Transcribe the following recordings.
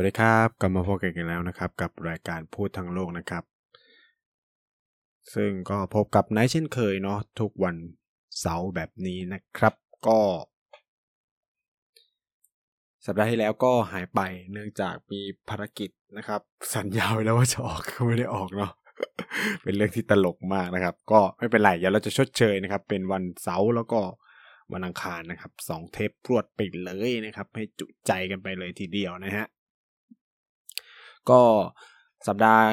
สวัสดีครับ กลับมาพบกันอีกแล้วนะครับ กับรายการพูดทั้งโลกนะครับ ซึ่งก็พบกับไนท์เช่นเคยเนาะทุกวันเสาร์แบบนี้นะครับ ก็ สัปดาห์ที่แล้วก็หายไปเนื่องจากมีภารกิจนะครับ สัญญาไว้แล้วว่าจะออกก็ไม่ได้ออกเนาะเป็นเรื่องที่ตลกมากนะครับ ก็ไม่เป็นไรเดี๋ยวเราจะชดเชยนะครับ เป็นวันเสาร์แล้วก็วันอังคารนะครับสองเทปพรวดไปเลยนะครับ ให้จุใจกันไปเลยทีเดียวนะฮะ ก็สัปดาห์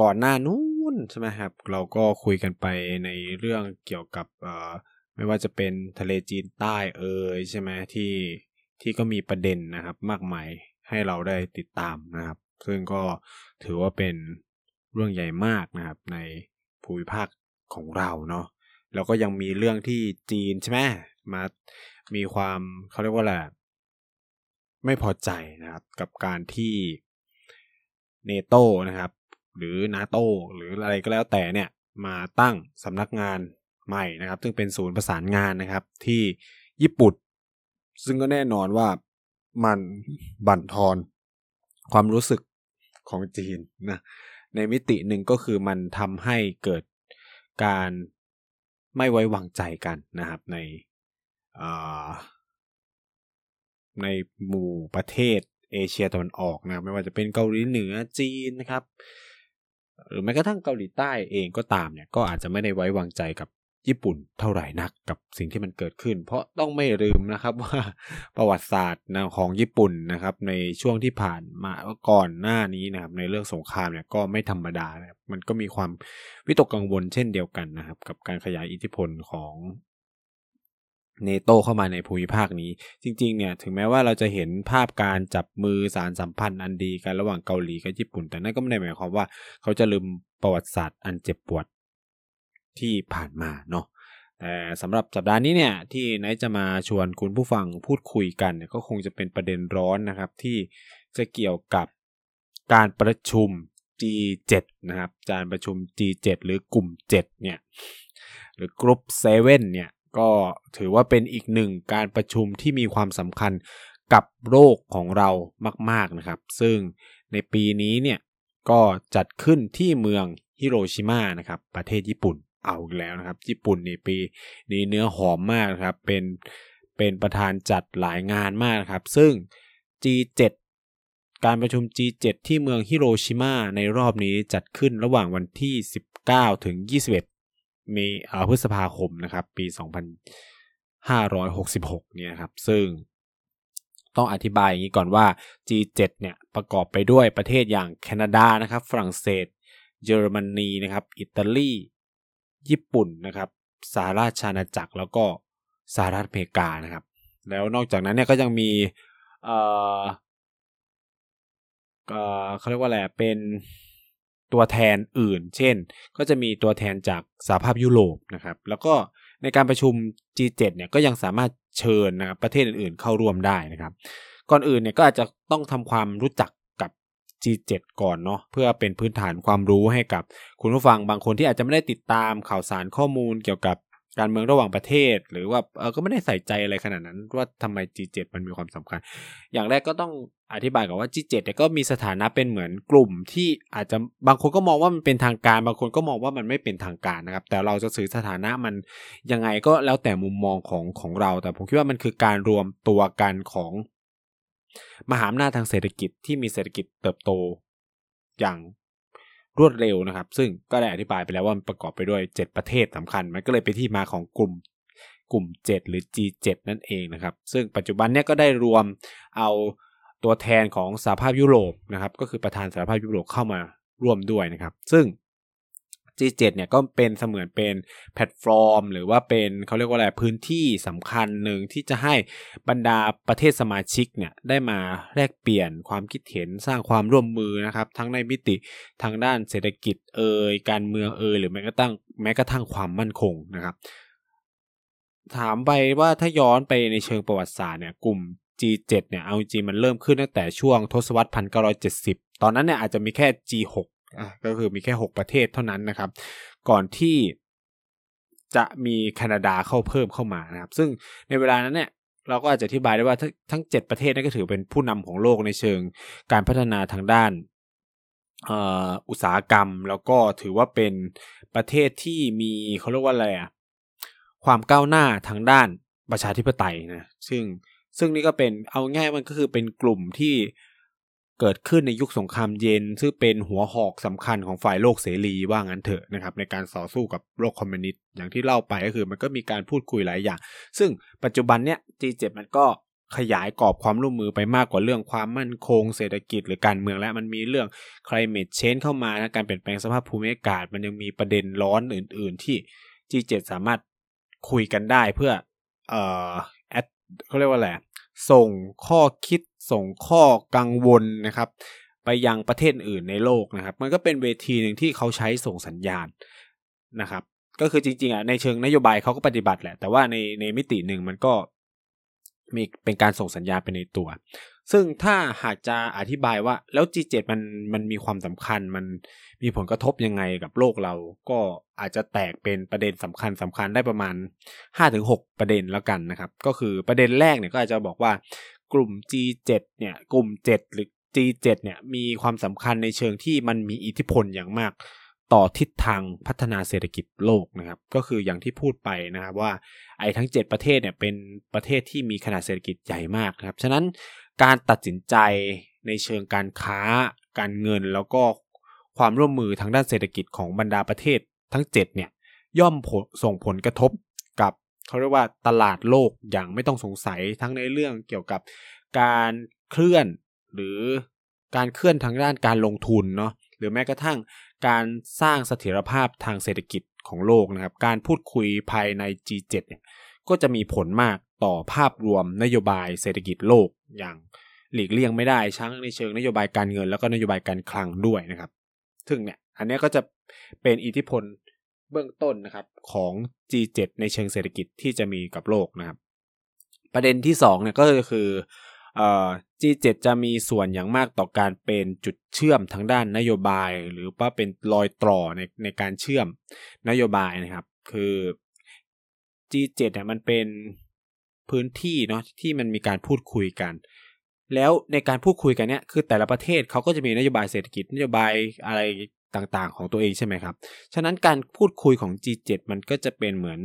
ก่อนหน้านู้นใช่ไหมครับ เราก็คุยกันไปในเรื่องเกี่ยวกับไม่ว่าจะเป็นทะเลจีนใต้เอ่ยใช่ไหมที่ที่ก็มีประเด็นนะครับ มากมายให้เราได้ติดตามนะครับ ซึ่งก็ถือว่าเป็นเรื่องใหญ่มากนะครับ ในภูมิภาคของเราเนาะแล้วก็ยังมีเรื่องที่จีนใช่ไหมมามีความเขาเรียกว่าอะไรไม่พอใจนะครับ กับการที่ เนโตนะครับ หรือนาโตหรืออะไรก็แล้วแต่เนี่ยมาตั้งสำนักงานใหม่นะครับ ซึ่งเป็นศูนย์ประสานงานนะครับ ที่ญี่ปุ่น ซึ่งก็แน่นอนว่ามันบั่นทอนความรู้สึกของจีนนะในมิติหนึ่งก็คือมันทำให้เกิดการไม่ไว้วางใจกันนะครับ ในในหมู่ประเทศ เอเชียตะวันออกนะไม่ว่าจะเป็นเกาหลีเหนือจีนนะครับ หรือแม้กระทั่งเกาหลีใต้เองก็ตามเนี่ยก็อาจจะไม่ได้ไว้วางใจกับญี่ปุ่นเท่าไหร่นักกับสิ่งที่มันเกิดขึ้น เพราะต้องไม่ลืมนะครับว่าประวัติศาสตร์นะของญี่ปุ่นนะครับ ในช่วงที่ผ่านมาก่อนหน้านี้นะครับ ในเรื่องสงครามเนี่ยก็ไม่ธรรมดานะมันก็มีความวิตกกังวลเช่นเดียวกันนะครับ กับการขยายอิทธิพลของ เนโตเข้ามาในภูมิภาคนี้ จริงๆเนี่ยถึงแม้ว่าเราจะเห็นภาพการจับมือสารสัมพันธ์อันดีกันระหว่างเกาหลีกับญี่ปุ่น แต่นั่นก็ไม่ได้หมายความว่าเขาจะลืมประวัติศาสตร์อันเจ็บปวดที่ผ่านมาเนาะแต่สำหรับสัปดาห์นี้เนี่ยที่นายจะมาชวนคุณผู้ฟังพูดคุยกันเนี่ยก็คงจะเป็นประเด็นร้อนนะครับ ที่จะเกี่ยวกับการประชุม G7 นะครับการประชุม G7 หรือกลุ่ม 7 เนี่ยหรือกรุ๊ป7เนี่ย ก็ถือว่าเป็นอีกหนึ่งการประชุมที่มีความสำคัญกับโลกของเรามาก ๆนะครับ ซึ่งในปีนี้เนี่ยก็จัดขึ้นที่เมืองฮิโรชิมานะครับ ประเทศญี่ปุ่นเอาแล้วนะครับ ญี่ปุ่นในปีนี้เนื้อหอมมากครับ เป็นเป็นประธานจัดหลายงานมากครับ ซึ่ง G7 การประชุม G7 ที่เมืองฮิโรชิมาในรอบนี้จัดขึ้นระหว่างวันที่ 19 ถึง 21 มีพฤษภาคมนะครับ ปี 2566 เนี่ยครับ ซึ่งต้องอธิบายอย่างนี้ก่อนว่า G7 เนี่ยประกอบไปด้วยประเทศอย่างแคนาดานะครับ ฝรั่งเศส เยอรมนีนะครับ อิตาลี ญี่ปุ่นนะครับสหราชอาณาจักรแล้วก็สหรัฐอเมริกานะครับ แล้วนอกจากนั้นเนี่ยก็ยังมีเอ่อเขาเรียกว่าอะไรเป็น ตัวแทนอื่น เช่น ก็จะมีตัวแทนจากสหภาพยุโรปนะครับ แล้วก็ในการประชุม G7 เนี่ยก็ยังสามารถเชิญนะครับประเทศอื่นๆเข้าร่วมได้นะครับ ก่อนอื่นเนี่ยก็อาจจะต้องทำความรู้จักกับ G7 ก่อนเนาะเพื่อเป็นพื้นฐานความรู้ให้กับคุณผู้ฟังบางคนที่อาจจะไม่ได้ติดตามข่าวสารข้อมูลเกี่ยวกับ การเมืองระหว่างประเทศ หรือว่าเออก็ไม่ได้ใส่ใจอะไรขนาดนั้น ว่าทำไม G7 มันมีความสำคัญ อย่างแรกก็ต้องอธิบายก่อนว่า G7 เนี่ยก็มีสถานะเป็นเหมือนกลุ่มที่อาจจะบางคนก็มองว่ามันเป็นทางการบางคนก็มองว่ามันไม่เป็นทางการนะครับ แต่เราจะสื่อสถานะมันยังไงก็แล้วแต่มุมมองของของเรา แต่ผมคิดว่ามันคือการรวมตัวกันของมหาอำนาจทางเศรษฐกิจที่มีเศรษฐกิจเติบโตอย่าง รวดเร็วนะครับ ซึ่งก็ได้อธิบายไปแล้วว่ามันประกอบไปด้วย 7 ประเทศสำคัญ มันก็เลยไปที่มาของกลุ่มกลุ่ม 7 หรือ G7 นั่นเองนะครับ ซึ่งปัจจุบันเนี้ยก็ได้รวมเอาตัวแทนของสหภาพยุโรปนะครับ ก็คือประธานสหภาพยุโรปเข้ามาร่วมด้วยนะครับ ซึ่ง G7 เนี่ยก็เป็นเสมือนเป็นแพลตฟอร์ม หรือว่าเป็นเขาเรียกว่าอะไรพื้นที่สำคัญหนึ่งที่จะให้บรรดาประเทศสมาชิกเนี่ยได้มาแลกเปลี่ยนความคิดเห็นสร้างความร่วมมือนะครับทั้งในมิติทางด้านเศรษฐกิจเอ่ยการเมืองเอ่ยหรือแม้กระทั่งแม้กระทั่งความมั่นคงนะครับ ถามไปว่าถ้าย้อนไปในเชิงประวัติศาสตร์เนี่ยกลุ่ม G7 เนี่ยเอาจริงมันเริ่มขึ้นตั้งแต่ช่วงทศวรรษ 1970 ตอนนั้นเนี่ยอาจจะมีแค่ G6 ก็คือมีแค่ 6 ประเทศเท่านั้นนะครับ ก่อนที่จะมีแคนาดาเข้าเพิ่มเข้ามานะครับ ซึ่งในเวลานั้นเนี่ยเราก็อาจจะอธิบายได้ว่าทั้งเจ็ดประเทศนั่นก็ถือเป็นผู้นำของโลกในเชิงการพัฒนาทางด้านอุตสาหกรรม แล้วก็ถือว่าเป็นประเทศที่มีเขาเรียกว่าอะไรอะความก้าวหน้าทางด้านประชาธิปไตยนะซึ่งซึ่งนี่ก็เป็นเอาง่ายมันก็คือเป็นกลุ่มที่ เกิดขึ้นในยุคสงครามเย็น ซึ่งเป็นหัวหอกสำคัญของฝ่ายโลกเสรีว่างั้นเถอะนะครับในการต่อสู้กับโลกคอมมิวนิสต์อย่างที่เล่าไปก็คือมันก็มีการพูดคุยหลายอย่าง ซึ่งปัจจุบันเนี้ย G7 มันก็ขยายกรอบความร่วมมือไปมากกว่าเรื่องความมั่นคงเศรษฐกิจหรือการเมืองแล้วมันมีเรื่อง climate change เข้ามานะการเปลี่ยนแปลงสภาพภูมิอากาศ มันยังมีประเด็นร้อนอื่น ๆ ที่ G7 สามารถคุยกันได้เพื่อเอ่อเขาเรียกว่าอะไรส่งข้อคิด ส่งข้อกังวลนะครับ ไปยังประเทศอื่นในโลกนะครับ มันก็เป็นเวทีหนึ่งที่เขาใช้ส่งสัญญาณนะครับ ก็คือจริงๆอะในเชิงนโยบายเขาก็ปฏิบัติแหละ แต่ว่าในในมิติหนึ่งมันก็มีเป็นการส่งสัญญาณไปในตัว ซึ่งถ้าหากจะอธิบายว่าแล้ว G7 มันมันมีความสำคัญ มันมีผลกระทบยังไงกับโลกเรา ก็อาจจะแตกเป็นประเด็นสำคัญสำคัญได้ประมาณ 5-6 ประเด็นแล้วกันนะครับ ก็คือประเด็นแรกเนี่ยก็อาจจะบอกว่า กลุ่ม G7 เนี่ย กลุ่ม 7 หรือ G7 เนี่ยมีความสำคัญในเชิงที่มันมีอิทธิพลอย่างมากต่อทิศทางพัฒนาเศรษฐกิจโลกนะครับ ก็คืออย่างที่พูดไปนะครับว่าไอ้ทั้ง 7 ประเทศเนี่ยเป็นประเทศที่มีขนาดเศรษฐกิจใหญ่มากนะครับ ฉะนั้นการตัดสินใจในเชิงการค้า การเงินแล้วก็ความร่วมมือทางด้านเศรษฐกิจของบรรดาประเทศทั้ง 7 เนี่ยย่อมส่งผลกระทบกับ เขาเรียกว่าตลาดโลกอย่างไม่ต้องสงสัยทั้งในเรื่องเกี่ยวกับการเคลื่อนหรือการเคลื่อนทางด้านการลงทุนเนาะหรือแม้กระทั่งการสร้างเสถียรภาพทางเศรษฐกิจของโลกนะครับ การพูดคุยภายใน G7 เนี่ยก็จะมีผลมากต่อภาพรวมนโยบายเศรษฐกิจโลกอย่างหลีกเลี่ยงไม่ได้ทั้งในเชิงนโยบายการเงิน แล้วก็นโยบายการคลังด้วยนะครับ ซึ่งเนี่ยอันนี้ก็จะเป็นอิทธิพล เบื้องต้นนะครับของ G7 ในเชิงเศรษฐกิจที่จะมีกับโลกนะครับ ประเด็นที่2เนี่ยก็คือเอ่อ G7 จะมีส่วนอย่างมากต่อการเป็นจุดเชื่อมทางด้านนโยบาย หรือว่าเป็นรอยต่อในในการเชื่อมนโยบายนะครับ คือ G7 เนี่ยมันเป็นพื้นที่เนาะที่มันมีการพูดคุยกัน แล้วในการพูดคุยกันเนี่ยคือแต่ละประเทศเขาก็จะมีนโยบายเศรษฐกิจนโยบายอะไร ต่างๆ ของตัวเองใช่ไหมครับ ฉะนั้นการพูดคุยของ G7 มันก็จะเป็นเหมือน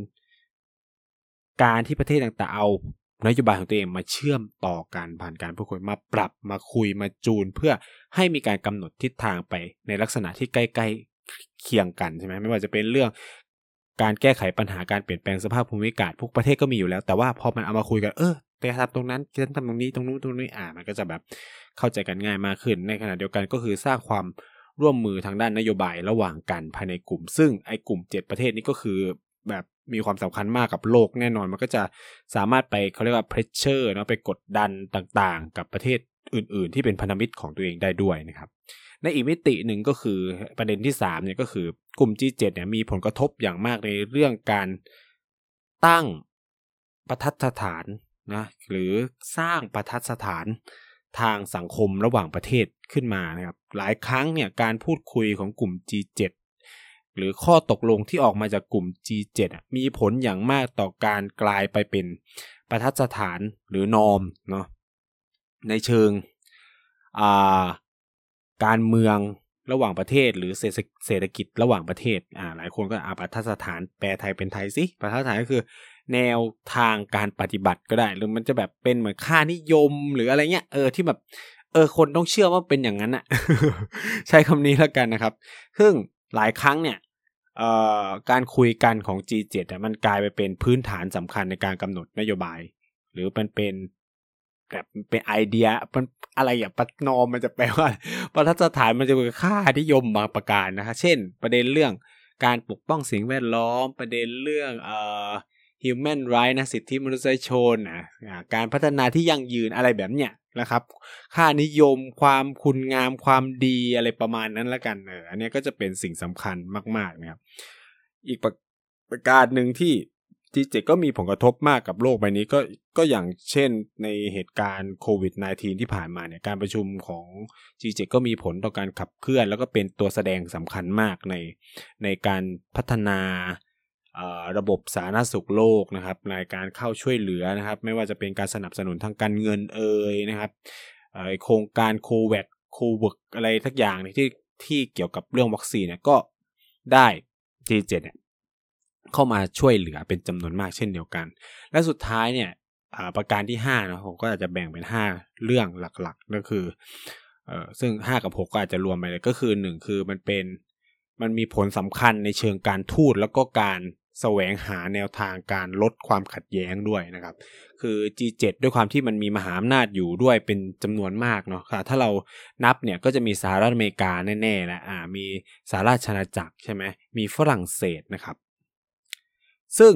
การที่ประเทศต่างๆ เอานโยบายของตัวเองมาเชื่อมต่อกันผ่านการพูดคุยมาปรับมาคุยมาจูน เพื่อให้มีการกำหนดทิศทางไปในลักษณะที่ใกล้ๆเคียงกันใช่ไหมไม่ว่าจะเป็นเรื่องการแก้ไขปัญหาการเปลี่ยนแปลงสภาพภูมิอากาศพวกประเทศก็มีอยู่แล้ว แต่ว่าพอมันเอามาคุยกันเออแต่ทำตรงนั้นฉันทำตรงนี้ตรงนู้นตรงนี้อ่ามันก็จะแบบเข้าใจกันง่ายมากขึ้น ในขณะเดียวกันก็คือสร้างความ ร่วมมือทางด้านนโยบายระหว่างกันภายในกลุ่ม ซึ่งไอ้กลุ่ม 7 ประเทศนี้ก็คือแบบมีความสำคัญมากกับโลกแน่นอนมันก็จะสามารถไปเขาเรียกว่า pressure เนาะไปกดดันต่างๆ กับประเทศอื่น ๆ ที่เป็นพันธมิตรของตัวเองได้ด้วยนะครับ ในอีกมิติหนึ่งก็คือประเด็นที่3เนี่ยก็คือกลุ่ม G7 เนี่ยมีผลกระทบอย่างมากในเรื่องการตั้งประทัดฐานนะหรือสร้างประทัดสถาน ทางสังคมระหว่างประเทศขึ้นมานะครับ หลายครั้งเนี่ยการพูดคุยของกลุ่ม G7 หรือข้อตกลงที่ออกมาจากกลุ่ม G7 มีผลอย่างมากต่อการกลายไปเป็นประทัดสถานหรือนอมเนาะในเชิงการเมืองระหว่างประเทศ หรือเศรษฐกิจระหว่างประเทศอ่าหลายคนก็อาประทัดสถานแปลไทยเป็นไทยสิประทัดสถานก็คือ แนวทางการปฏิบัติก็ได้ หรือมันจะแบบเป็นเหมือนค่านิยมหรืออะไรเงี้ยเออที่แบบเออคนต้องเชื่อว่าเป็นอย่างนั้นอะใช้คำนี้แล้วกันนะครับ ซึ่งหลายครั้งเนี่ยการคุยกันของ G7 มันกลายไปเป็นพื้นฐานสำคัญในการกำหนดนโยบาย หรือมันเป็นแบบเป็นไอเดียมันอะไรอย่างปันอมมันจะแปลว่าประทัดสถานมันจะเป็นค่านิยมบางประการนะคะเช่น ประเด็นเรื่องการปกป้องสิ่งแวดล้อมประเด็นเรื่องเอ่อ human right นะสิทธิมนุษยชนนะการพัฒนาที่ยั่งยืนอะไรแบบเนี้ยนะครับ ค่านิยมความคุณงามความดีอะไรประมาณนั้นละกันเอออันนี้ก็จะเป็นสิ่งสำคัญมาก ๆนะครับ อีกประประการหนึ่งที่ G7 ก็มีผลกระทบมากกับโลกใบนี้ก็ก็อย่างเช่นในเหตุการณ์โควิด -19 ที่ผ่านมาเนี่ยการประชุมของ G7 ก็มีผลต่อการขับเคลื่อน แล้วก็เป็นตัวแสดงสำคัญมากในในการพัฒนา ระบบสาธารณสุขโลกนะครับในการเข้าช่วยเหลือนะครับ ไม่ว่าจะเป็นการสนับสนุนทางการเงินเอ่ยนะครับโครงการโควิดโควิดอะไรทักอย่างที่ที่เกี่ยวกับเรื่องวัคซีนเนี่ยก็ได้ G7 เจ็ดเนี่ยเข้ามาช่วยเหลือเป็นจำนวนมากเช่นเดียวกัน และสุดท้ายเนี่ยประการที่5นะผมก็อาจจะแบ่งเป็น 5 เรื่องหลักๆ ก็คือเออซึ่ง 5 กับ 6 ก็อาจจะรวมไปเลยก็คือ 1 คือมันเป็นมันมีผลสำคัญในเชิงการทูตแล้วก็การ แสวงหาแนวทางการลดความขัดแย้งด้วยนะครับ คือ G7 ด้วยความที่มันมีมหาอำนาจอยู่ด้วยเป็นจำนวนมากเนาะค่ะถ้าเรานับเนี่ยก็จะมีสหรัฐอเมริกาแน่ๆแหละอ่ามีสหราชอาณาจักรใช่ไหมมีฝรั่งเศสนะครับ ซึ่ง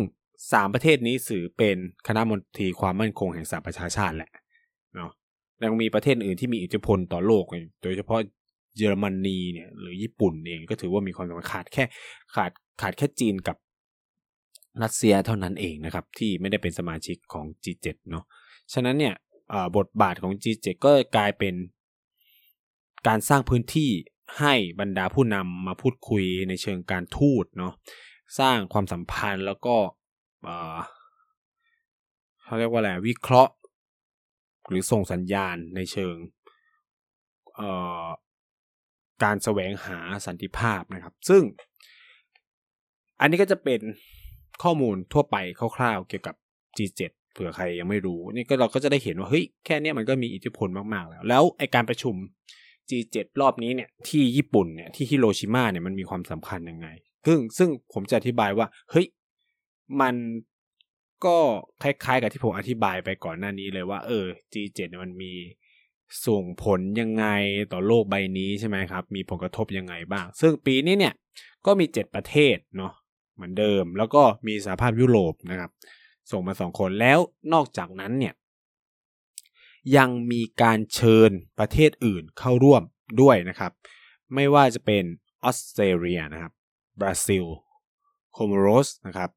สามประเทศนี้สื่อเป็นคณะมนตรีความมั่นคงแห่งสหประชาชาติแหละเนาะยังมีประเทศอื่นที่มีอิทธิพลต่อโลก โดยเฉพาะเยอรมนีเนี่ยหรือญี่ปุ่นเองก็ถือว่ามีความสำคัญขาดแค่ขาดขาดแค่จีนกับ รัสเซียเท่านั้นเองนะครับ ที่ไม่ได้เป็นสมาชิกของ G7 เนาะฉะนั้นเนี่ยบทบาทของ G7 ก็กลายเป็นการสร้างพื้นที่ให้บรรดาผู้นำมาพูดคุยในเชิงการทูตเนาะสร้างความสัมพันธ์แล้วก็เขาเรียกว่าอะไรวิเคราะห์ หรือส่งสัญญาณในเชิงการแสวงหาสันติภาพนะครับ ซึ่งอันนี้ก็จะเป็น ข้อมูลทั่วไปคร่าวๆเกี่ยวกับ G7 เผื่อใครยังไม่รู้ นี่ก็เราก็จะได้เห็นว่าเฮ้ยแค่นี้มันก็มีอิทธิพลมากๆแล้ว แล้วไอการประชุม G7 รอบนี้เนี่ยที่ญี่ปุ่นเนี่ยที่ฮิโรชิมาเนี่ยมันมีความสำคัญยังไง ซึ่งซึ่งผมจะอธิบายว่าเฮ้ยมันก็คล้ายๆ กับที่ผมอธิบายไปก่อนหน้านี้เลยว่าเออ G7 มันมีส่งผลยังไงต่อโลกใบนี้ใช่ไหมครับ มีผลกระทบยังไงบ้าง ซึ่งปีนี้เนี่ยก็มี 7 ประเทศเนาะ เหมือนเดิม แล้วก็มีสหภาพยุโรปนะครับ ส่งมาสองคนแล้วนอกจากนั้นเนี่ยยังมีการเชิญประเทศอื่นเข้าร่วมด้วยนะครับ ไม่ว่าจะเป็นออสเตรเลียนะครับบราซิลคอโมโรสนะครับ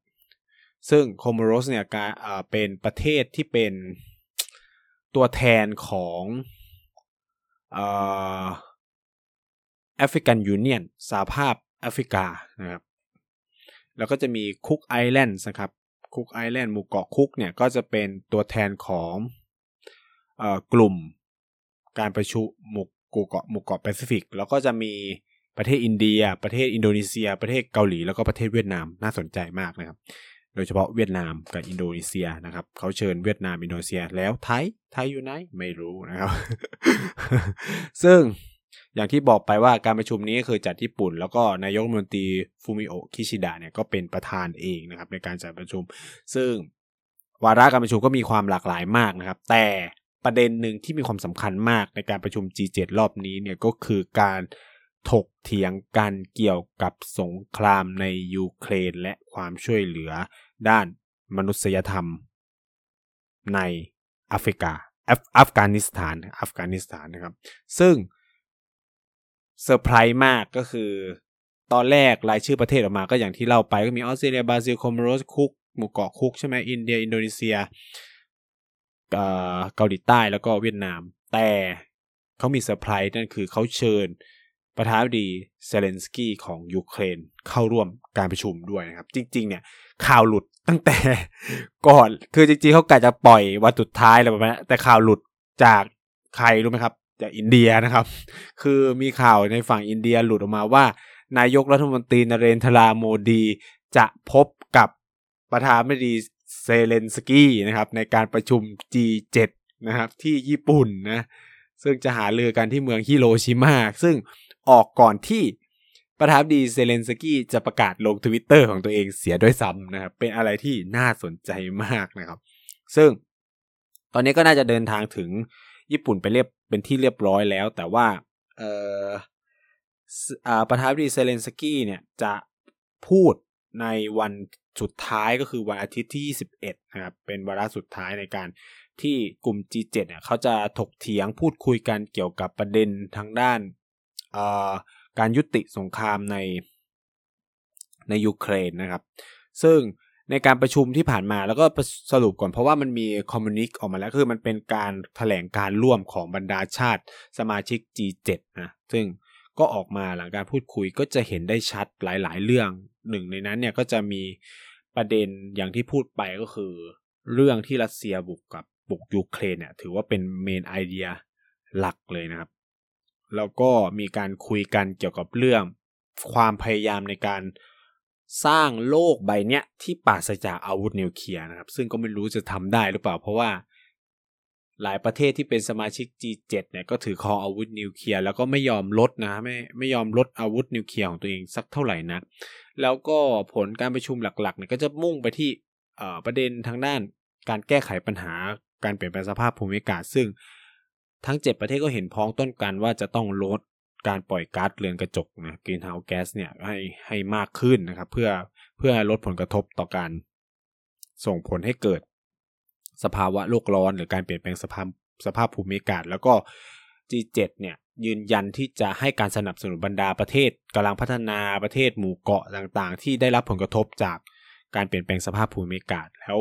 ซึ่งคอโมโรสเนี่ยการเป็นประเทศที่เป็นตัวแทนของ African Union สหภาพแอฟริกานะครับ แล้วก็จะมี Cook Island นะครับ Cook Island หมู่เกาะคุกเนี่ยก็จะเป็นตัวแทนของกลุ่มการประชุมหมู่เกาะหมู่เกาะแปซิฟิกแล้วก็จะมีประเทศอินเดีย ประเทศอินโดนีเซีย ประเทศเกาหลีแล้วก็ประเทศเวียดนามน่าสนใจมากนะครับ โดยเฉพาะเวียดนามกับอินโดนีเซียนะครับเขาเชิญเวียดนามอินโดนีเซียแล้วไทยไทยอยู่ไหนไม่รู้นะครับ ซึ่ง อย่างที่บอกไปว่าการประชุมนี้คือจัดญี่ปุ่น แล้วก็นายกรัฐมนตรีฟูมิโอะคิชิดะเนี่ยก็เป็นประธานเองนะครับในการจัดประชุม ซึ่งวาระการประชุมก็มีความหลากหลายมากนะครับ แต่ประเด็นหนึ่งที่มีความสำคัญมากในการประชุม G7 รอบนี้เนี่ยก็คือการถกเถียงกันเกี่ยวกับสงครามในยูเครนและความช่วยเหลือด้านมนุษยธรรม ในแอฟริกาอัฟกานิสถาน อัฟกานิสถานนะครับ ซึ่ง เซอร์ไพรส์มากก็คือ ตอนแรกรายชื่อประเทศออกมาก็อย่างที่เล่าไปก็มีออสเตรเลียบราซิลคอโมโรสคุกหมู่เกาะคุกใช่ไหมอินเดีย อินโดนีเซียเกาหลีใต้แล้วก็เวียดนาม แต่เขามีเซอร์ไพรส์นั่นคือเขาเชิญประธานาธิบดีเซเลนสกี้ของยูเครนเข้าร่วมการประชุมด้วยนะครับ จริง ๆ เนี่ยข่าวหลุดตั้งแต่ก่อนคือจริงๆเขากะจะปล่อยวันสุดท้ายอะไรแบบนี้แต่ข่าวหลุดจากใครรู้ไหมครับ จากอินเดียนะครับ คือมีข่าวในฝั่งอินเดียหลุดออกมาว่า นายกรัฐมนตรีนเรนทราโมดี จะพบกับประธานาธิบดีเซเลนสกี้นะครับ ในการประชุม G7 นะครับที่ญี่ปุ่นนะซึ่งจะหารือกันที่เมืองฮิโรชิมาซึ่งออกก่อนที่ประธานาธิบดีเซเลนสกี้จะประกาศลงทวิตเตอร์ของตัวเองเสียด้วยซ้ำนะครับ เป็นอะไรที่น่าสนใจมากนะครับ ซึ่งตอนนี้ก็น่าจะเดินทางถึงญี่ปุ่นไปเรียบ เป็นที่เรียบร้อยแล้ว แต่ว่าเอ่อประธานาธิบดีเซเลนสกี้เนี่ยจะพูดในวันสุดท้ายก็คือวันอาทิตย์ที่ 21 นะครับ เป็นวาระสุดท้ายในการที่กลุ่ม G7 เนี่ยเขาจะถกเถียงพูดคุยกันเกี่ยวกับประเด็นทางด้านการยุติสงครามในในยูเครนนะครับ ซึ่ง ในการประชุมที่ผ่านมาแล้วก็สรุปก่อนเพราะว่ามันมี communiqué ออกมาแล้วคือมันเป็นการถแถลงการณ์ร่วมของบรรดาชาติสมาชิก G7 นะซึ่งก็ออกมาหลังการพูดคุยก็จะเห็นได้ชัดหลาย ๆ เรื่องหนึ่งในนั้นเนี่ยก็จะมีประเด็นอย่างที่พูดไปก็คือ เรื่องที่รัสเซียบุกกับบุกยูเครนเนี่ยถือว่าเป็นเมนไอเดียหลักเลยนะครับ แล้วก็มีการคุยกันเกี่ยวกับเรื่องความพยายามในการ สร้างโลกใบเนี้ยที่ปราศจากอาวุธนิวเคลียร์นะครับ ซึ่งก็ไม่รู้จะทำได้หรือเปล่า เพราะว่า หลายประเทศที่เป็นสมาชิก G7 เนี่ยก็ถือครองอาวุธนิวเคลียร์แล้วก็ไม่ยอมลดนะไม่ไม่ยอมลดอาวุธนิวเคลียร์ของตัวเองสักเท่าไหร่นะแล้วก็ผลการประชุมหลักๆเนี่ยก็จะมุ่งไปที่ประเด็นทางด้านการแก้ไขปัญหาการเปลี่ยนแปลงสภาพภูมิอากาศซึ่งทั้ง 7 ประเทศก็เห็นพ้องต้นกันว่าจะต้องลด การปล่อยก๊าซเรือนกระจกนะกรีนเฮาส์แก๊สเนี่ยให้ให้มากขึ้นนะครับ เพื่อเพื่อลดผลกระทบต่อการส่งผลให้เกิดสภาวะโลกร้อน หรือการเปลี่ยนแปลงสภาพสภาพภูมิอากาศ แล้วก็ G7 เนี่ยยืนยันที่จะให้การสนับสนุนบรรดาประเทศกำลังพัฒนาประเทศหมู่เกาะต่างๆ ที่ได้รับผลกระทบจากการเปลี่ยนแปลงสภาพภูมิอากาศ แล้ว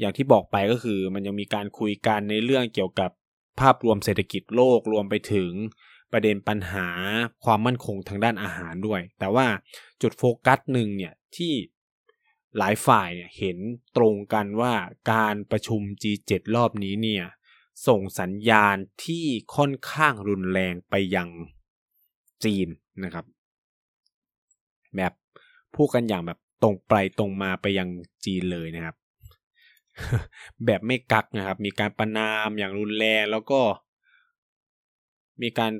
อย่างที่บอกไปก็คือ มันยังมีการคุยกันในเรื่องเกี่ยวกับภาพรวมเศรษฐกิจโลกรวมไปถึง ประเด็นปัญหาความมั่นคงทางด้านอาหารด้วย แต่ว่าจุดโฟกัสหนึ่งเนี่ยที่หลายฝ่ายเนี่ยเห็นตรงกันว่าการประชุม G7 รอบนี้เนี่ยส่งสัญญาณที่ค่อนข้างรุนแรงไปยังจีนนะครับ แบบพูดกันอย่างแบบตรงไปตรงมาไปยังจีนเลยนะครับ แบบไม่กักนะครับ มีการประนามอย่างรุนแรงแล้วก็มีการ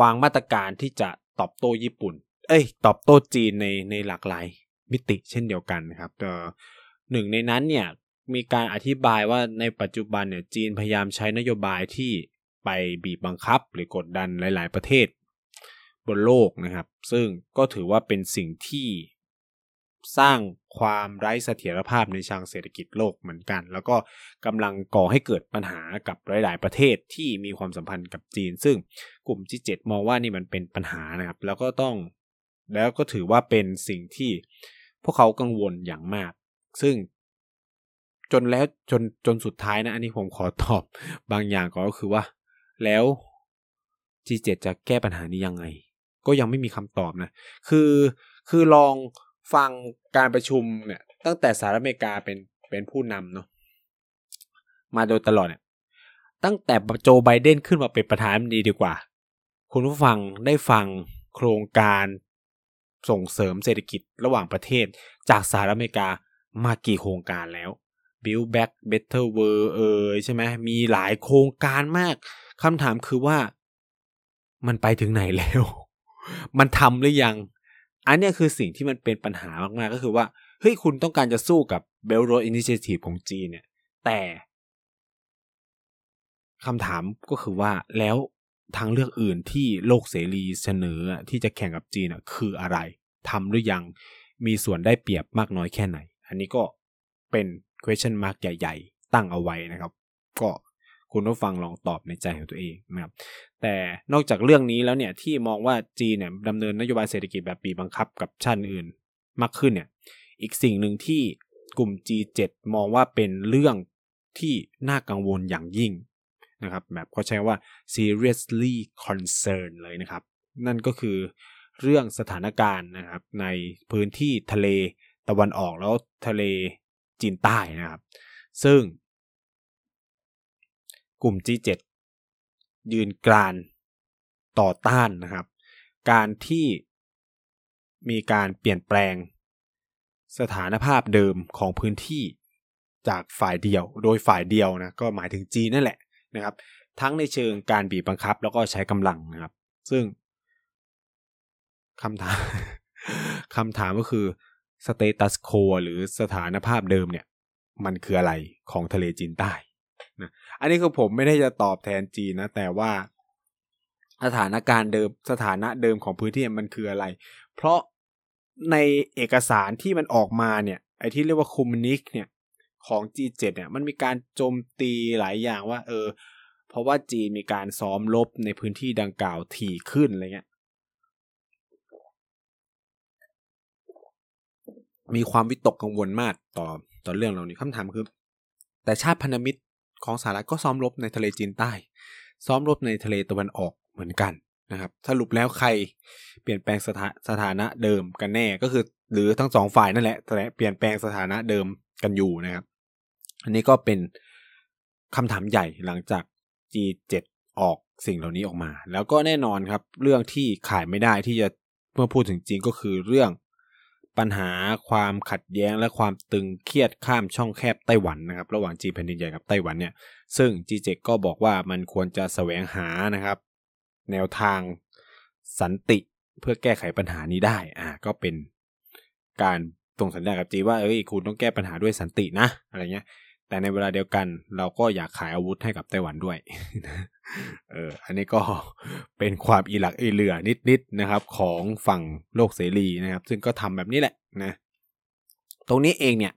วางมาตรการที่จะตอบโต้ญี่ปุ่น เอ้ย ตอบโต้จีนในในหลากหลายมิติเช่นเดียวกันนะครับหนึ่งในนั้นเนี่ยมีการอธิบายว่าในปัจจุบันเนี่ยจีนพยายามใช้นโยบายที่ไปบีบบังคับหรือกดดันหลาย ๆ ประเทศบนโลกนะครับ ซึ่งก็ถือว่าเป็นสิ่งที่ สร้างความไร้เสถียรภาพในทางเศรษฐกิจโลกเหมือนกัน แล้วก็กำลังก่อให้เกิดปัญหากับหลาย ๆ ประเทศที่มีความสัมพันธ์กับจีน ซึ่งกลุ่มที่7มองว่านี่มันเป็นปัญหานะครับ แล้วก็ต้องแล้วก็ถือว่าเป็นสิ่งที่พวกเขากังวลอย่างมาก ซึ่งจนแล้วจนจนสุดท้ายนะ อันนี้ผมขอตอบบางอย่างก็คือว่า แล้ว G7 จะแก้ปัญหานี้ยังไง ก็ยังไม่มีคำตอบนะ คือคือลอง ฟังการประชุมเนี่ย ตั้งแต่สหรัฐอเมริกาเป็นเป็นผู้นำเนาะมาโดยตลอดเนี่ย ตั้งแต่โจไบเดนขึ้นมาเป็นประธานาธิบดีดีกว่า คุณผู้ฟังได้ฟังโครงการส่งเสริมเศรษฐกิจระหว่างประเทศ จากสหรัฐอเมริกามากี่โครงการแล้ว Build Back Better World เอยใช่ไหมมีหลายโครงการมากคำถามคือว่า มันไปถึงไหนแล้ว มันทำหรือยัง อันนี้คือสิ่งที่มันเป็นปัญหามากๆก็คือว่าเฮ้ยคุณต้องการจะสู้กับ Belt Road Initiative ของจีนเนี่ย แต่คำถามก็คือว่าแล้วทางเลือกอื่นที่โลกเสรีเสนอที่จะแข่งกับจีนคืออะไรทำหรือยังมีส่วนได้เปรียบมากน้อยแค่ไหน อันนี้ก็เป็น question mark ใหญ่ ๆ ตั้งเอาไว้นะครับ ก็ คุณผู้ฟังลองตอบในใจของตัวเองนะครับแต่นอกจากเรื่องนี้แล้วเนี่ยที่มองว่าจีนเนี่ยดำเนินนโยบายเศรษฐกิจแบบปีบังคับกับชาติอื่นมากขึ้นเนี่ยอีกสิ่งหนึ่งที่กลุ่ม G7 มองว่าเป็นเรื่องที่น่ากังวลอย่างยิ่งนะครับแบบเขาใช้ว่า seriously concerned เลยนะครับ นั่นก็คือเรื่องสถานการณ์นะครับในพื้นที่ทะเลตะวันออกแล้วทะเลจีนใต้นะครับ ซึ่ง ลุ่ม G7 ยืนกรานต่อต้านนะครับ การที่มีการเปลี่ยนแปลง สถานภาพเดิมของพื้นที่จากฝ่ายเดียว โดยฝ่ายเดียวนะก็หมายถึงจีนนั่นแหละนะครับ ทั้งในเชิงการบีบบังคับ แล้วก็ใช้กำลังนะครับ ซึ่งคำถามคำถามก็คือ status quo หรือสถานภาพเดิมเนี่ย มันคืออะไรของทะเลจีนใต้ นะอันนี้คือผมไม่ได้จะตอบแทนจีนนะ แต่ว่าสถานการณ์เดิมสถานะเดิมของพื้นที่มันคืออะไร เพราะในเอกสารที่มันออกมาเนี่ยไอ้ที่เรียกว่า communiqué เนี่ยของ G7 เนี่ยมันมีการโจมตีหลายอย่างว่า เออ เพราะว่าจีนมีการซ้อมรบในพื้นที่ดังกล่าวถี่ขึ้นอะไรเงี้ยมีความวิตกกังวลมากต่อต่อเรื่องเหล่านี้คำถามคือ แต่ชาติพันธมิตร ของสหรัฐก็ซ้อมรบในทะเลจีนใต้ ซ้อมรบในทะเลตะวันออกเหมือนกันนะครับสรุปแล้วใครเปลี่ยนแปลงสถาสถานะเดิมกันแน่ก็คือ หรือทั้งสองฝ่ายนั่นแหละแต่เปลี่ยนแปลงสถานะเดิมกันอยู่นะครับ อันนี้ก็เป็นคำถามใหญ่หลังจาก G7 ออกสิ่งเหล่านี้ออกมา แล้วก็แน่นอนครับ เรื่องที่ขายไม่ได้ที่จะเมื่อพูดถึงจีนก็คือเรื่อง ปัญหาความขัดแย้งและความตึงเครียดข้ามช่องแคบไต้หวันนะครับระหว่างจีนแผ่นดินใหญ่กับไต้หวันเนี่ยซึ่ง G7 ก็บอกว่ามันควรจะแสวงหานะครับ แนวทางสันติเพื่อแก้ไขปัญหานี้ได้อ่าก็เป็นการตรงสัญญากับจีว่าเอ้ยคุณต้องแก้ปัญหาด้วยสันตินะอะไรเงี้ยแต่ในเวลาเดียวกันเราก็อยากขายอาวุธให้กับไต้หวันด้วย เอออันนี้ก็เป็นความอีหลักอีเหลือนิดๆนะครับ ของฝั่งโลกเสรีนะครับ ซึ่งก็ทำแบบนี้แหละนะตรงนี้เองเนี่ย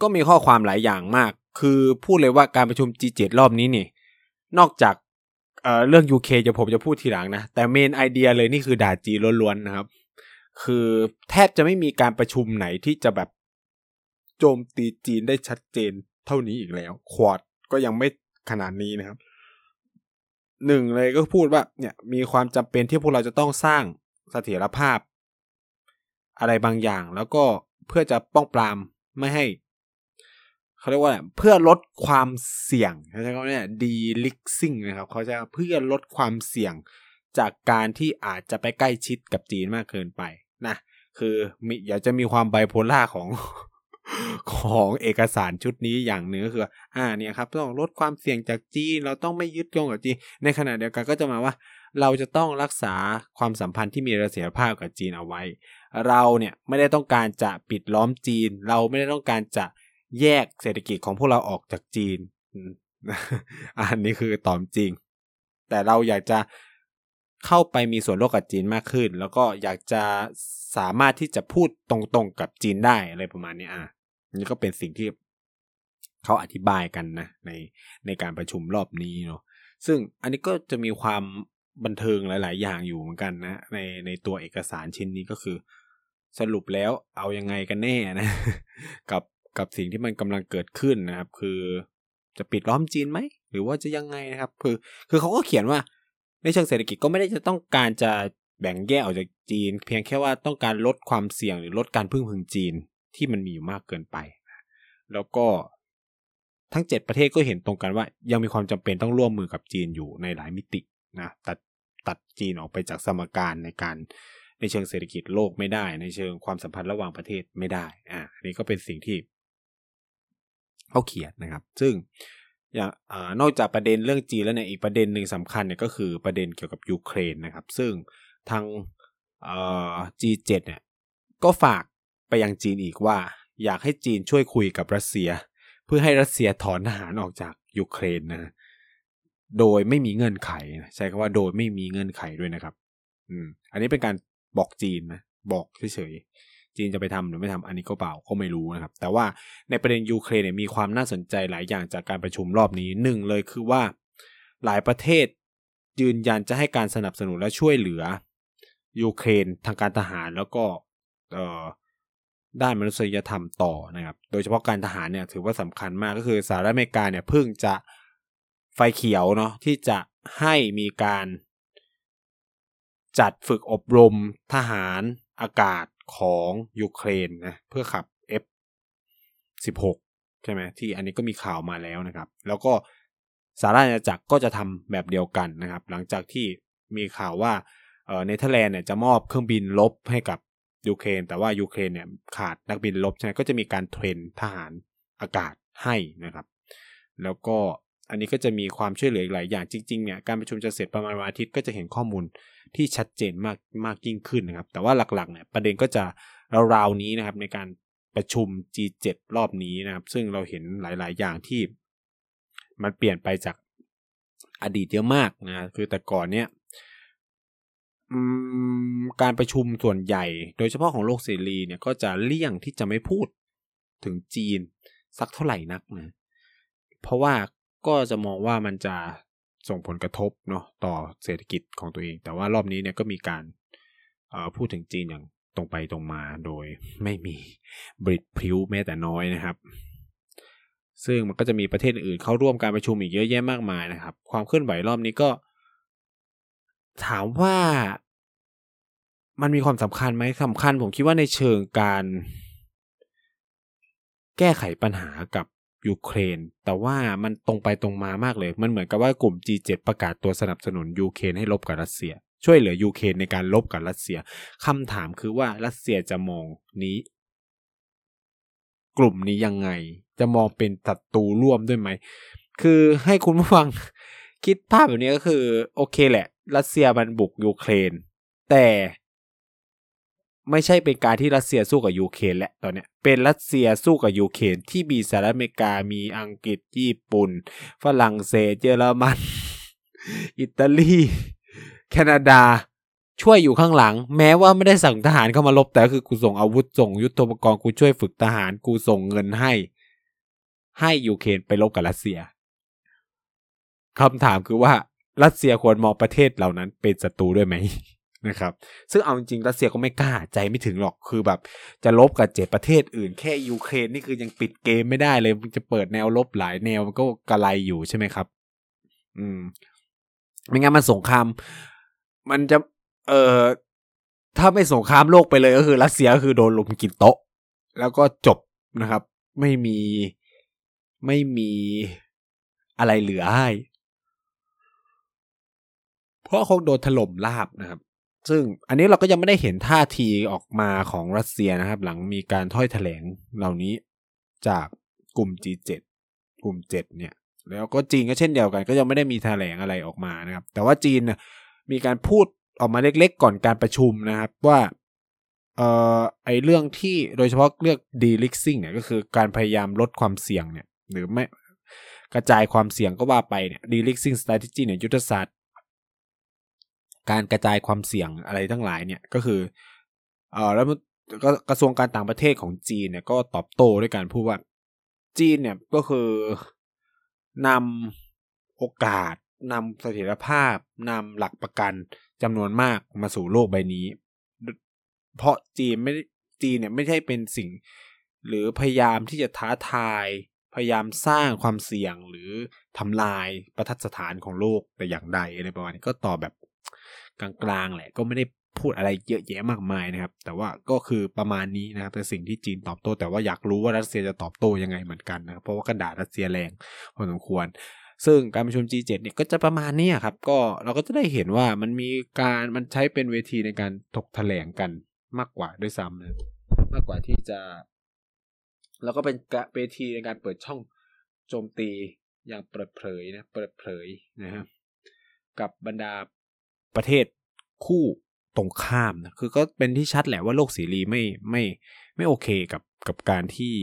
ก็มีข้อความหลายอย่างมาก คือพูดเลยว่าการประชุม G7 รอบนี้นี่ นอกจากเเรื่อง UK จะผมจะพูดทีหลังนะ แต่เมนไอเดียเลยนี่คือด่าจีล้วนๆนะครับ คือแทบจะไม่มีการประชุมไหนที่จะแบบโจมตีจีนได้ชัดเจนเท่านี้อีกแล้ว ควอดก็ยังไม่ขนาดนี้นะครับ หนึ่งเลยก็พูดว่าเนี่ยมีความจำเป็นที่พวกเราจะต้องสร้างเสถียรภาพ อะไรบางอย่างแล้วก็เพื่อจะป้องปรามไม่ให้เขาเรียกว่าเพื่อลดความเสี่ยงเขาใช้คำว่าเนี่ยดีลิกซิ่งนะครับเขาจะเพื่อลดความเสี่ยงจากการที่อาจจะไปใกล้ชิดกับจีนมากเกินไปนะคือมีอยากจะมีความไบโพล่าของ ของเอกสารชุดนี้อย่างหนึ่งก็คือ อ่าเนี่ยครับต้องลดความเสี่ยงจากจีน เราต้องไม่ยึดโยงกับจีน ในขณะเดียวกันก็จะมาว่า เราจะต้องรักษาความสัมพันธ์ที่มีเสถียรภาพกับจีนเอาไว้ เราเนี่ยไม่ได้ต้องการจะปิดล้อมจีน เราไม่ได้ต้องการจะแยกเศรษฐกิจของพวกเราออกจากจีน อันนี้คือตอบจริง แต่เราอยากจะเข้าไปมีส่วนร่วมกับจีนมากขึ้น แล้วก็อยากจะสามารถที่จะพูดตรงๆกับจีนได้อะไรประมาณนี้อะ นี่ก็เป็นสิ่งที่เขาอธิบายกันนะในในการประชุมรอบนี้เนาะซึ่งอันนี้ก็จะมีความบันเทิงหลาย ๆ อย่างอยู่เหมือนกันนะในในตัวเอกสารชิ้นนี้ก็คือ สรุปแล้วเอายังไงกันแน่นะกับกับสิ่งที่มันกำลังเกิดขึ้นนะครับ คือจะปิดล้อมจีนไหมหรือว่าจะยังไงนะครับ คือคือเขาก็เขียนว่า ในเชิงเศรษฐกิจก็ไม่ได้จะต้องการจะแบ่งแยกออกจากจีน เพียงแค่ว่าต้องการลดความเสี่ยงหรือลดการพึ่งพึงจีน ที่มันมีอยู่มากเกินไป แล้วก็ทั้ง 7 ประเทศก็เห็นตรงกันว่า ยังมีความจำเป็นต้องร่วมมือกับจีนอยู่ในหลายมิตินะตัดตัดจีนออกไปจากสมการในการในเชิงเศรษฐกิจโลกไม่ได้ ในเชิงความสัมพันธ์ระหว่างประเทศไม่ได้อ่าอันนี้ก็เป็นสิ่งที่เขาเขียนนะครับ ซึ่งอย่างอนอกจากประเด็นเรื่องจีนแล้วเนี่ยอีกประเด็นหนึ่งสำคัญเนี่ยก็คือประเด็นเกี่ยวกับยูเครนนะครับ ซึ่งทางเอ่อ G7 เนี่ยก็ฝาก ไปยังจีนอีกว่า อยากให้จีนช่วยคุยกับรัสเซีย เพื่อให้รัสเซียถอนทหารออกจากยูเครนนะโดยไม่มีเงื่อนไข ใช้คำว่าโดยไม่มีเงื่อนไขด้วยนะครับ อืม อันนี้เป็นการบอกจีนนะบอกเฉยๆจีนจะไปทำหรือไม่ทำอันนี้ก็เปล่าก็ไม่รู้นะครับ แต่ว่าในประเด็นยูเครนเนี่ยมีความน่าสนใจหลายอย่างจากการประชุมรอบนี้หนึ่งเลยคือว่า หลายประเทศยืนยันจะให้การสนับสนุนและช่วยเหลือยูเครนทางการทหารแล้วก็เอ่อ ด้านมนุษยธรรมต่อนะครับ โดยเฉพาะการทหารเนี่ยถือว่าสำคัญมากก็คือสหรัฐอเมริกาเนี่ยเพิ่งจะไฟเขียวเนาะที่จะให้มีการ จัดฝึกอบรมทหารอากาศของยูเครนนะเพื่อขับ F16 ใช่ไหมที่อันนี้ก็มีข่าวมาแล้วนะครับ แล้วก็สหราชอาณาจักรก็จะทำแบบเดียวกันนะครับ หลังจากที่มีข่าวว่าเนเธอร์แลนด์เนี่ยจะมอบเครื่องบินรบให้กับ ยูเครนแต่ว่ายูเครนเนี่ยขาดนักบินรบใช่ไหมก็จะมีการ train ทหารอากาศให้นะครับ แล้วก็อันนี้ก็จะมีความช่วยเหลืออีกหลายอย่างจริงๆเนี่ยการประชุมจะเสร็จประมาณวันอาทิตย์ก็จะเห็นข้อมูลที่ชัดเจนมากมากยิ่งขึ้นนะครับ แต่ว่าหลักๆเนี่ยประเด็นก็จะราวๆนี้นะครับในการประชุม G7 รอบนี้นะครับ ซึ่งเราเห็นหลายๆ อย่างที่มันเปลี่ยนไปจากอดีตเยอะมากนะคือแต่ก่อนเนี่ย การประชุมส่วนใหญ่ โดยเฉพาะของโลกเสรีเนี่ยก็จะเลี่ยงที่จะไม่พูดถึงจีนสักเท่าไหร่นักนะเพราะว่าก็จะมองว่ามันจะส่งผลกระทบเนาะต่อเศรษฐกิจของตัวเอง แต่ว่ารอบนี้เนี่ยก็มีการพูดถึงจีนอย่างตรงไปตรงมาโดยไม่มีบริดพริ้วแม้แต่น้อยนะครับ ซึ่งมันก็จะมีประเทศอื่นเข้าร่วมการประชุมอีกเยอะแยะมากมายนะครับ ความเคลื่อนไหวรอบนี้ก็ ถามว่ามันมีความสำคัญไหมสำคัญผมคิดว่าในเชิงการแก้ไขปัญหากับยูเครน แต่ว่ามันตรงไปตรงมามากเลย มันเหมือนกับว่ากลุ่ม G7 ประกาศตัวสนับสนุนยูเครนให้ลบกับรัสเซีย ช่วยเหลือยูเครนในการลบกับรัสเซียคำถามคือว่ารัสเซียจะมองนี้ กลุ่มนี้ยังไง จะมองเป็นศัตรูร่วมด้วยไหม คือให้คุณผู้ฟังคิดภาพแบบนี้ก็คือ โอเคแหละ รัสเซียมันบุกยูเครน แต่ไม่ใช่เป็นการที่รัสเซียสู้กับยูเครนและตอนเนี้ยเป็นรัสเซียสู้กับยูเครนที่มีสหรัฐอเมริกามีอังกฤษญี่ปุ่น ฝรั่งเศสเยอรมัน อิตาลี แคนาดา ช่วยอยู่ข้างหลัง แม้ว่าไม่ได้สั่งทหารเข้ามารบแต่คือกูส่งอาวุธส่งยุทโธปกรณ์กูช่วยฝึกทหารกูส่งเงินให้ ให้ยูเครนไปรบกับรัสเซียคำถามคือว่า รัสเซียควรมองประเทศเหล่านั้นเป็นศัตรูด้วยไหมนะครับ ซึ่งเอาจริงรัสเซียก็ไม่กล้าใจไม่ถึงหรอกคือแบบ จะลบกับเจ็ดประเทศอื่นแค่ยูเครนนี่คือยังปิดเกมไม่ได้เลยจะเปิดแนวลบหลายแนวมันก็กระไรอยู่ใช่ไหมครับ อืมไม่งั้นมันสงคราม มันจะ เอ่อถ้าไม่สงครามโลกไปเลยก็คือ รัสเซียก็คือโดนลุมกินโต๊ะ แล้วก็จบนะครับ ไม่มีไม่มีอะไรเหลือให้ เพราะคงโดนถล่มราบนะครับ ซึ่งอันนี้เราก็ยังไม่ได้เห็นท่าทีออกมาของรัสเซียนะครับ หลังมีการถ้อยแถลงเหล่านี้จากกลุ่ม G7 กลุ่ม 7 เนี่ย แล้วก็จีนก็เช่นเดียวกัน ก็ยังไม่ได้มีแถลงอะไรออกมานะครับ แต่ว่าจีนมีการพูดออกมาเล็กๆ ก่อนการประชุมนะครับว่าเอ่อไอเรื่องที่โดยเฉพาะเรื่อง de-risking เนี่ยก็คือการพยายามลดความเสี่ยงเนี่ย หรือไม่กระจายความเสี่ยงก็ว่าไปเนี่ย de-risking strategy เนี่ยยุทธศาสตร์ การกระจายความเสี่ยงอะไรทั้งหลายเนี่ยก็คือเออแล้วก็กระทรวงการต่างประเทศของจีนเนี่ยก็ตอบโต้ด้วยการพูดว่าจีนเนี่ยก็คือนำโอกาสนำเสถียรภาพนำหลักประกันจำนวนมากมาสู่โลกใบนี้ เพราะจีนไม่จีนเนี่ยไม่ใช่เป็นสิ่ง หรือพยายามที่จะท้าทาย พยายามสร้างความเสี่ยงหรือทำลายประทัดสถานของโลกแต่อย่างใดอะไรประมาณนี้ก็ตอบแบบ กลางๆแหละก็ไม่ได้พูดอะไรเยอะแยะมากมายนะครับ แต่ว่าก็คือประมาณนี้นะครับเป็นสิ่งที่จีนตอบโต้ แต่ว่าอยากรู้ว่ารัสเซียจะตอบโต้ยังไงเหมือนกันนะครับเพราะว่ากันดาษรัสเซียแรงพอสมควร ซึ่งการประชุม G7 เนี่ยก็จะประมาณนี้ครับก็เราก็จะได้เห็นว่ามันมีการมันใช้เป็นเวทีในการถกแถลงกันมากกว่าด้วยซ้ำนะมากกว่าที่จะ แล้วก็เป็นเวทีในการเปิดช่องโจมตีอย่างเปิดเผยนะเปิดเผยนะครับกับบรรดา ประเทศคู่ตรงข้ามนะคือก็เป็นที่ชัดแหละว่าโลกเสรีไม่ไม่ไม่โอเคกับกับการที่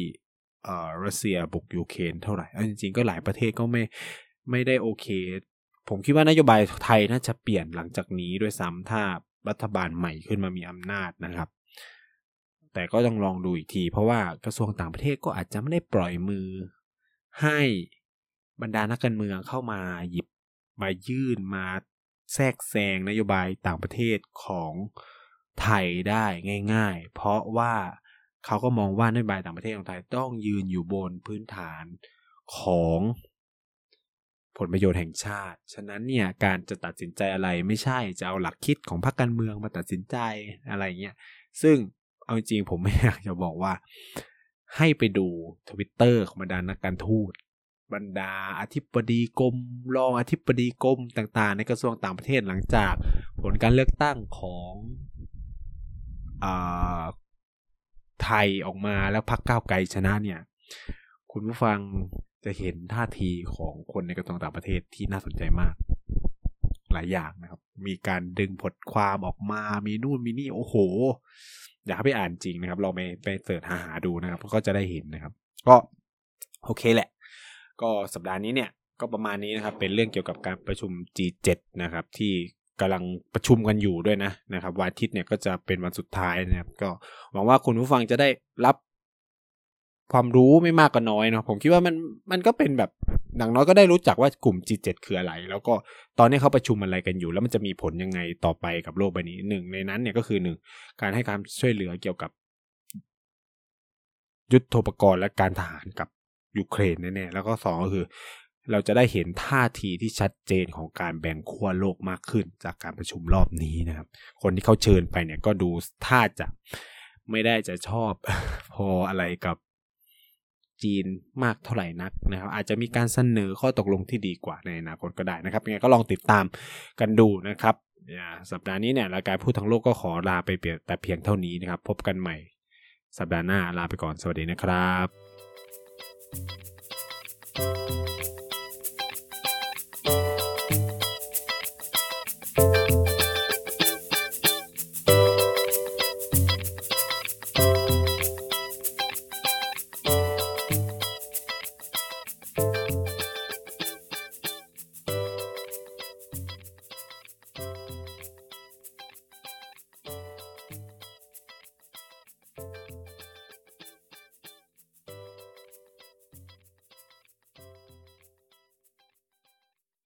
เอ่อรัสเซียบุกยูเครนเท่าไหร่จริงๆก็หลายประเทศก็ไม่ไม่ได้โอเค ผมคิดว่านโยบายไทยน่าจะเปลี่ยนหลังจากนี้ด้วยซ้ำถ้ารัฐบาลใหม่ขึ้นมามีอำนาจนะครับ แต่ก็ต้องลองดูอีกที เพราะว่ากระทรวงต่างประเทศก็อาจจะไม่ได้ปล่อยมือ ให้บรรดานักการเมืองเข้ามาหยิบมายื่นมา แทรกแซงนโยบายต่างประเทศของไทยได้ง่าย ๆ เพราะว่าเขาก็มองว่านโยบายต่างประเทศของไทยต้องยืนอยู่บนพื้นฐานของผลประโยชน์แห่งชาติ ฉะนั้นเนี่ยการจะตัดสินใจอะไรไม่ใช่จะเอาหลักคิดของพรรคการเมืองมาตัดสินใจอะไรเงี้ย ซึ่งเอาจริงผมไม่อยากจะบอกว่าให้ไปดูทวิตเตอร์ของบรรดานักการทูต บรรดาอธิบดีกรมรองอธิบดีกรมต่างๆ ในกระทรวงต่างประเทศหลังจากผลการเลือกตั้งของอไทยออกมาแล้วพรรคก้าวไกลชนะเนี่ย คุณผู้ฟังจะเห็นท่าทีของคนในกระทรวงต่างประเทศที่น่าสนใจมาก หลายอย่างนะครับ มีการดึงผลความออกมา มีนู่นมีนี่โอ้โห อยากไปอ่านจริงนะครับ เราไปไปเสิร์ชหาหาดูนะครับ ก็จะได้เห็นนะครับ ก็โอเคแหละ ก็สัปดาห์นี้เนี่ยก็ประมาณนี้นะครับเป็นเรื่องเกี่ยวกับการประชุม G7 นะครับที่กำลังประชุมกันอยู่ด้วยนะนะครับวันอาทิตย์เนี่ยก็จะเป็นวันสุดท้ายนะครับ ก็หวังว่าคุณผู้ฟังจะได้รับความรู้ไม่มากก็น้อยเนาะผมคิดว่ามันมันก็เป็นแบบอย่างน้อยก็ได้รู้จักว่ากลุ่ม G7 คืออะไร แล้วก็ตอนนี้เขาประชุมอะไรกันอยู่ แล้วมันจะมีผลยังไงต่อไปกับโลกใบนี้หนึ่งในนั้นเนี่ยก็คือหนึ่งการให้การช่วยเหลือเกี่ยวกับ ยุทธปกรณ์และการทหารกับ ยูเครนแน่ๆแล้วก็สองก็คือ เราจะได้เห็นท่าทีที่ชัดเจนของการแบ่งขั้วโลกมากขึ้น จากการประชุมรอบนี้นะครับ คนที่เขาเชิญไปเนี่ยก็ดูท่าจะไม่ได้จะชอบพออะไรกับจีนมากเท่าไหร่นักนะครับ อาจจะมีการเสนอข้อตกลงที่ดีกว่าในอนาคตก็ได้นะครับยังไงก็ลองติดตามกันดูนะครับสัปดาห์นี้เนี่ยรายการพูดทั้งโลกก็ขอลาไปแต่เพียงเท่านี้นะครับ พบกันใหม่ สัปดาห์หน้าลาไปก่อนสวัสดีนะครับ Música